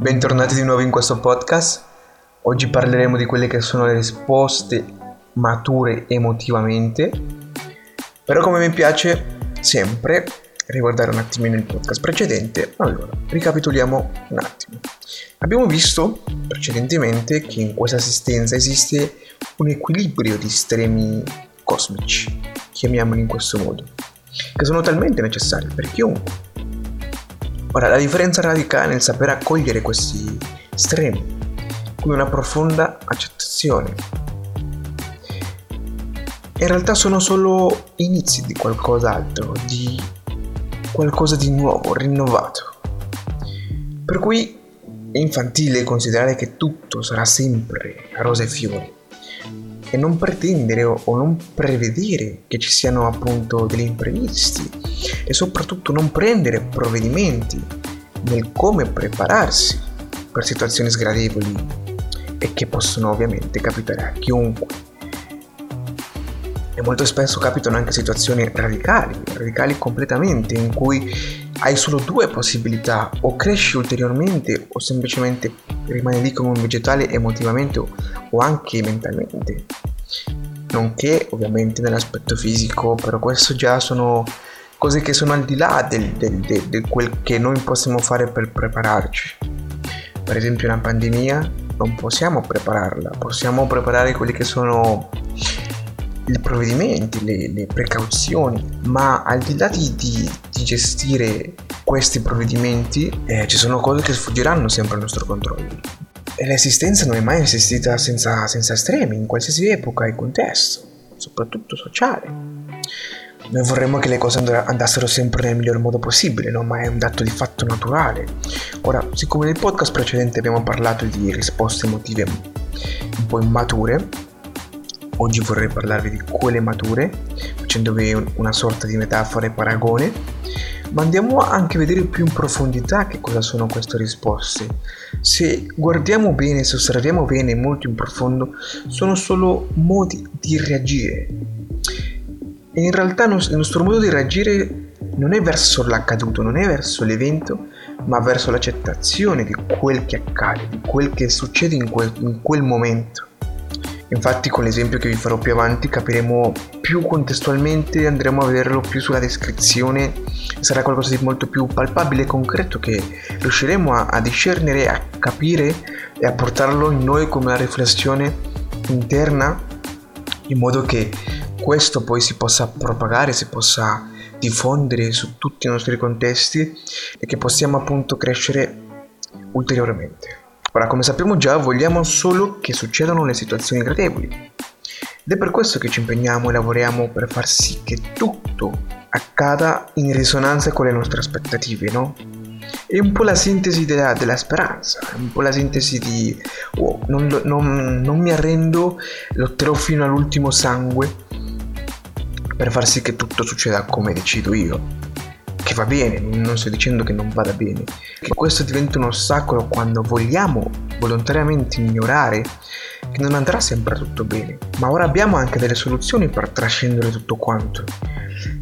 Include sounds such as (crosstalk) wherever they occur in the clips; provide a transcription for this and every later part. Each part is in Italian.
Bentornati di nuovo in questo podcast. Oggi parleremo di quelle che sono le risposte mature emotivamente. Però come mi piace sempre riguardare un attimino il podcast precedente, allora ricapitoliamo un attimo. Abbiamo visto precedentemente che in questa assistenza esiste un equilibrio di estremi cosmici, chiamiamoli in questo modo, che sono talmente necessari per chiunque Ora, la differenza radicale nel saper accogliere questi estremi, come una profonda accettazione. In realtà sono solo inizi di qualcos'altro, di qualcosa di nuovo, rinnovato. Per cui è infantile considerare che tutto sarà sempre rose e fiori e non pretendere o non prevedere che ci siano appunto degli imprevisti e soprattutto non prendere provvedimenti nel come prepararsi per situazioni sgradevoli e che possono ovviamente capitare a chiunque. E molto spesso capitano anche situazioni radicali, radicali completamente, in cui hai solo due possibilità, o cresci ulteriormente o semplicemente rimani lì come un vegetale emotivamente o anche mentalmente. Nonché ovviamente nell'aspetto fisico, però questo già sono cose che sono al di là del, del quel che noi possiamo fare per prepararci. Per esempio una pandemia non possiamo prepararla, possiamo preparare quelli che sono i provvedimenti, le, le precauzioni, ma al di là di, di, di gestire questi provvedimenti eh, ci sono cose che sfuggiranno sempre al nostro controllo. E l'esistenza non è mai esistita senza, senza estremi, in qualsiasi epoca e contesto, soprattutto sociale. Noi vorremmo che le cose andassero sempre nel miglior modo possibile, no? ma è un dato di fatto naturale. Ora, siccome nel podcast precedente abbiamo parlato di risposte emotive un po' immature, oggi vorrei parlarvi di quelle mature, facendovi una sorta di metafora e paragone, ma andiamo anche a vedere più in profondità che cosa sono queste risposte. Se guardiamo bene, se osserviamo bene molto in profondo, sono solo modi di reagire e in realtà il nostro modo di reagire non è verso l'accaduto, non è verso l'evento, ma verso l'accettazione di quel che accade, di quel che succede in quel, in quel momento. Infatti con l'esempio che vi farò più avanti capiremo più contestualmente, andremo a vederlo più sulla descrizione, sarà qualcosa di molto più palpabile e concreto che riusciremo a, a discernere, a capire e a portarlo in noi come una riflessione interna in modo che questo poi si possa propagare, si possa diffondere su tutti i nostri contesti e che possiamo appunto crescere ulteriormente. Ora, come sappiamo già, vogliamo solo che succedano le situazioni gradevoli. Ed è per questo che ci impegniamo e lavoriamo per far sì che tutto accada in risonanza con le nostre aspettative, no? È un po' la sintesi della, della speranza, è un po' la sintesi di oh, non, non, non mi arrendo, lotterò fino all'ultimo sangue per far sì che tutto succeda come decido io. Che va bene, non sto dicendo che non vada bene, che questo diventa un ostacolo quando vogliamo volontariamente ignorare che non andrà sempre tutto bene, ma ora abbiamo anche delle soluzioni per trascendere tutto quanto.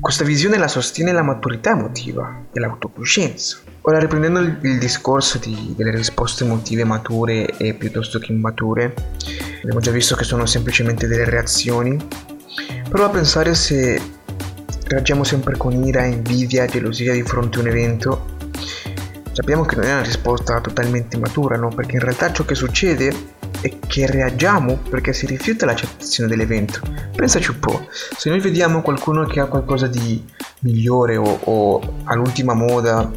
Questa visione la sostiene la maturità emotiva e l'autocoscienza. Ora riprendendo il, il discorso di, delle risposte emotive mature e piuttosto che immature, abbiamo già visto che sono semplicemente delle reazioni Prova a pensare se reagiamo sempre con ira, invidia, gelosia di fronte a un evento. Sappiamo che non è una risposta totalmente matura, no? Perché in realtà ciò che succede è che reagiamo perché si rifiuta l'accettazione dell'evento. Pensaci un po', se noi vediamo qualcuno che ha qualcosa di migliore o, o all'ultima moda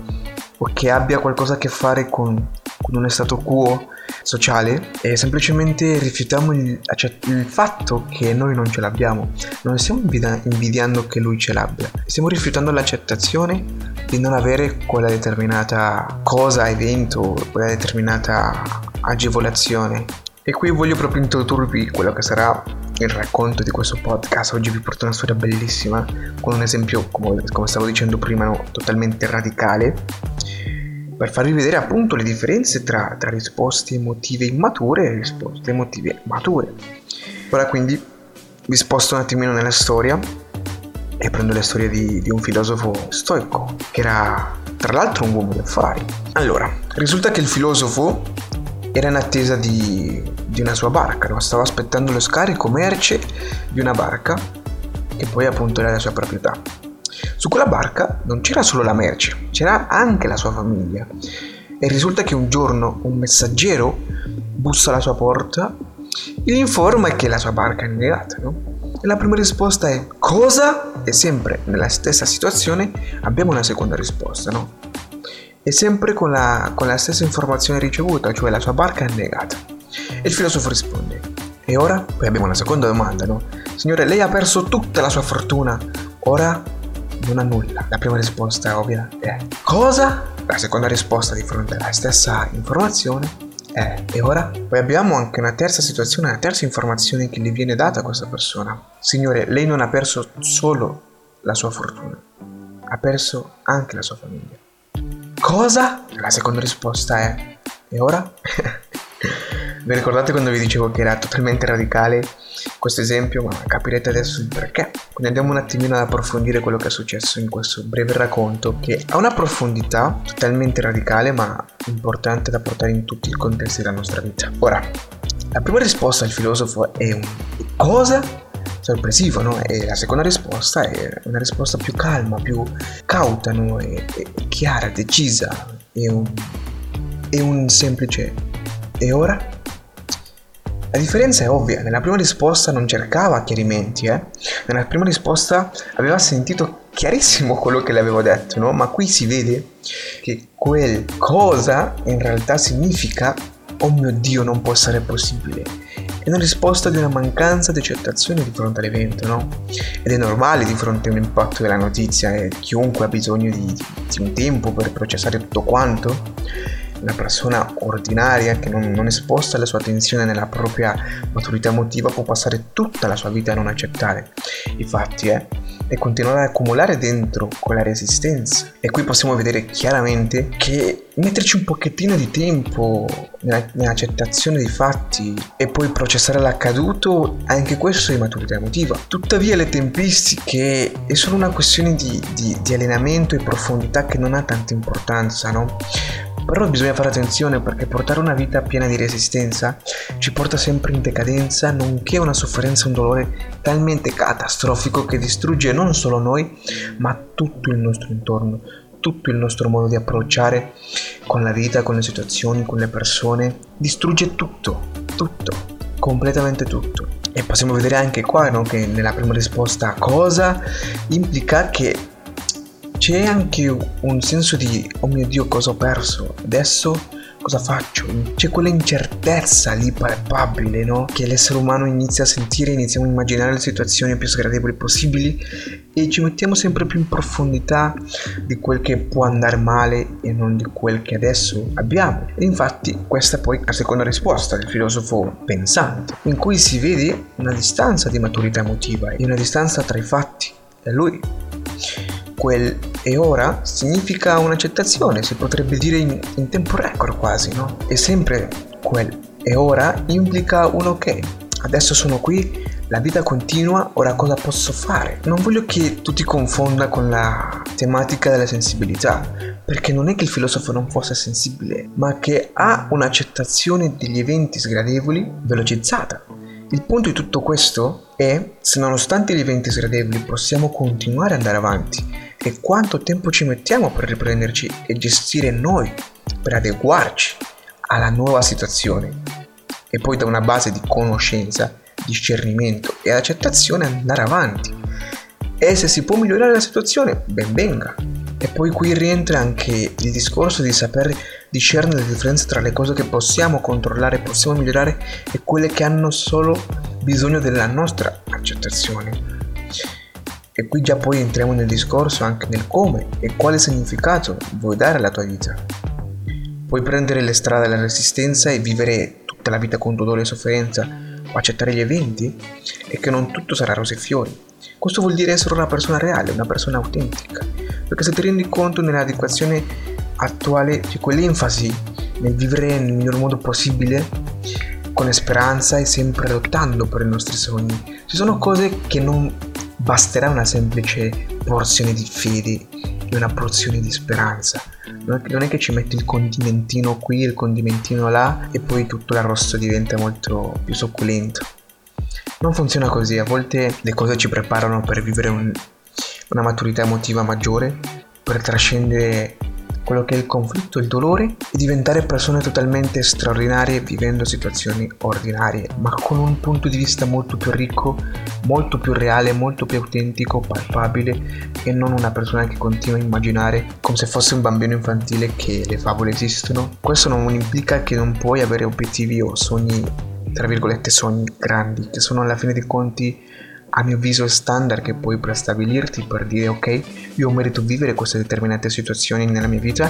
o che abbia qualcosa a che fare con, con un stato quo sociale e semplicemente rifiutiamo il, il, fatto che noi non ce l'abbiamo. Non stiamo invidiando che lui ce l'abbia, stiamo rifiutando l'accettazione di non avere quella determinata cosa, evento, quella determinata agevolazione. E qui voglio proprio introdurvi quello che sarà il racconto di questo podcast. Oggi vi porto una storia bellissima con un esempio, come, come stavo dicendo prima, no, totalmente radicale per farvi vedere appunto le differenze tra, tra risposte emotive immature e risposte emotive mature. Ora quindi vi sposto un attimino nella storia e prendo la storia di, di un filosofo stoico che era tra l'altro un uomo di affari. Allora, risulta che il filosofo era in attesa di, di una sua barca, stava aspettando lo scarico merce di una barca che poi appunto era la sua proprietà. Su quella barca non c'era solo la merce, c'era anche la sua famiglia. E risulta che un giorno un messaggero bussa alla sua porta e gli informa che la sua barca è negata, no? E la prima risposta è cosa? E sempre nella stessa situazione abbiamo una seconda risposta, no? E sempre con la, con la stessa informazione ricevuta, cioè la sua barca è negata. E il filosofo risponde, e ora? Poi abbiamo una seconda domanda, no? Signore, lei ha perso tutta la sua fortuna, ora non ha nulla. La prima risposta ovvia è cosa? La seconda risposta di fronte alla stessa informazione è e ora? Poi abbiamo anche una terza situazione, una terza informazione che gli viene data a questa persona. Signore, lei non ha perso solo la sua fortuna, ha perso anche la sua famiglia. Cosa? La seconda risposta è e ora? (laughs) Vi ricordate quando vi dicevo che era totalmente radicale questo esempio, ma capirete adesso il perché. Quindi andiamo un attimino ad approfondire quello che è successo in questo breve racconto che ha una profondità totalmente radicale ma importante da portare in tutti i contesti della nostra vita. Ora, la prima risposta al filosofo è un cosa? Sorpresivo, no? E la seconda risposta è una risposta più calma, più cauta, no? E, e chiara, decisa. È un, è un semplice e ora? La differenza è ovvia, nella prima risposta non cercava chiarimenti, eh? Nella prima risposta aveva sentito chiarissimo quello che le avevo detto, no? Ma qui si vede che quel cosa in realtà significa oh mio Dio, non può essere possibile. È una risposta di una mancanza di accettazione di fronte all'evento, no? Ed è normale di fronte a un impatto della notizia e chiunque ha bisogno di, di un tempo per processare tutto quanto una persona ordinaria che non, non esposta la sua attenzione nella propria maturità emotiva può passare tutta la sua vita a non accettare i fatti eh, e continuare ad accumulare dentro quella resistenza. E qui possiamo vedere chiaramente che metterci un pochettino di tempo nella, nell'accettazione dei fatti e poi processare l'accaduto, anche questo è maturità emotiva. Tuttavia le tempistiche è solo una questione di, di, di allenamento e profondità che non ha tanta importanza, no? Però bisogna fare attenzione perché portare una vita piena di resistenza ci porta sempre in decadenza, nonché una sofferenza un dolore talmente catastrofico che distrugge non solo noi, ma tutto il nostro intorno, tutto il nostro modo di approcciare con la vita, con le situazioni, con le persone. Distrugge tutto, tutto, completamente tutto. E possiamo vedere anche qua no, che nella prima risposta cosa implica che c'è anche un senso di oh mio dio cosa ho perso? Adesso cosa faccio? C'è quella incertezza lì palpabile no? Che l'essere umano inizia a sentire iniziamo a immaginare le situazioni più sgradevoli possibili e ci mettiamo sempre più in profondità di quel che può andare male e non di quel che adesso abbiamo. E infatti questa è poi la seconda risposta del filosofo pensante in cui si vede una distanza di maturità emotiva e una distanza tra i fatti e lui. Quel e ora significa un'accettazione, si potrebbe dire in, in tempo record quasi, no? E sempre quel e ora implica un ok. Adesso sono qui, la vita continua, ora cosa posso fare? Non voglio che tu ti confonda con la tematica della sensibilità, perché non è che il filosofo non fosse sensibile, ma che ha un'accettazione degli eventi sgradevoli velocizzata. Il punto di tutto questo è se nonostante gli eventi sgradevoli possiamo continuare ad andare avanti e quanto tempo ci mettiamo per riprenderci e gestire noi, per adeguarci alla nuova situazione e poi da una base di conoscenza, discernimento e accettazione andare avanti. E se si può migliorare la situazione, ben venga. E poi qui rientra anche il discorso di saper discernere la differenza tra le cose che possiamo controllare, possiamo migliorare e quelle che hanno solo bisogno della nostra accettazione. E qui già poi entriamo nel discorso anche nel come e quale significato vuoi dare alla tua vita. Puoi prendere le strade della resistenza e vivere tutta la vita con dolore e sofferenza o accettare gli eventi e che non tutto sarà rose e fiori. Questo vuol dire essere una persona reale, una persona autentica, perché se ti rendi conto nell'adeguazione attuale c'è quell'enfasi nel vivere nel miglior modo possibile, con speranza e sempre lottando per i nostri sogni. Ci sono cose che non basterà una semplice porzione di fede e una porzione di speranza. Non è che ci metti il condimentino qui, il condimentino là e poi tutto l'arrosto diventa molto più succulento. Non funziona così, a volte le cose ci preparano per vivere un, una maturità emotiva maggiore, per trascendere quello che è il conflitto, il dolore e diventare persone totalmente straordinarie vivendo situazioni ordinarie, ma con un punto di vista molto più ricco, molto più reale, molto più autentico, palpabile e non una persona che continua a immaginare come se fosse un bambino infantile che le favole esistono. Questo non implica che non puoi avere obiettivi o sogni, tra virgolette, sogni grandi, che sono alla fine dei conti a mio avviso standard che puoi prestabilirti per dire ok, io merito vivere queste determinate situazioni nella mia vita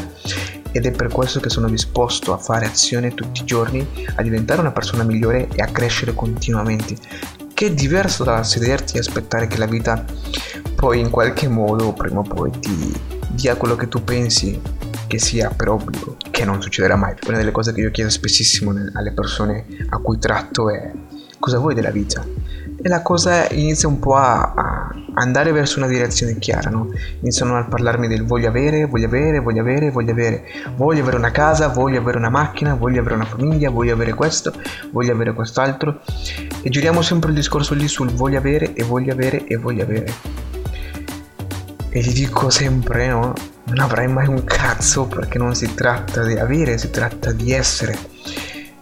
ed è per questo che sono disposto a fare azione tutti i giorni, a diventare una persona migliore e a crescere continuamente, che è diverso dal sederti e aspettare che la vita poi in qualche modo prima o poi ti dia quello che tu pensi che sia per obbligo, che non succederà mai. Una delle cose che io chiedo spessissimo alle persone a cui tratto è cosa vuoi della vita? E la cosa inizia un po' a, a andare verso una direzione chiara, no? Iniziano a parlarmi del voglio avere, voglio avere, voglio avere, voglio avere, voglio avere una casa, voglio avere una macchina, voglio avere una famiglia, voglio avere questo, voglio avere quest'altro e giriamo sempre il discorso lì sul voglio avere e voglio avere e voglio avere. E gli dico sempre, no? Non avrai mai un cazzo perché non si tratta di avere, si tratta di essere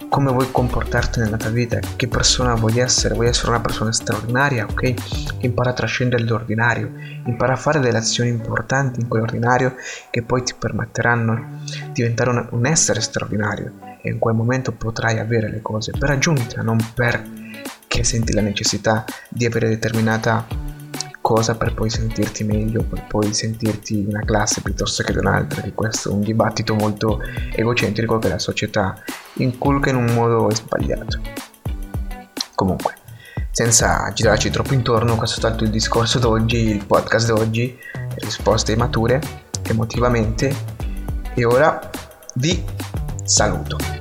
come vuoi comportarti nella tua vita, che persona vuoi essere, vuoi essere una persona straordinaria, ok? Impara a trascendere l'ordinario, impara a fare delle azioni importanti in quell'ordinario che poi ti permetteranno di diventare un, un essere straordinario e in quel momento potrai avere le cose per aggiunta, non perché senti la necessità di avere determinata cosa per poi sentirti meglio, per poi sentirti in una classe piuttosto che in un'altra, che questo è un dibattito molto egocentrico che la società inculca in un modo sbagliato. Comunque, senza girarci troppo intorno, questo è stato il discorso d'oggi, il podcast d'oggi, risposte mature, emotivamente, e ora vi saluto.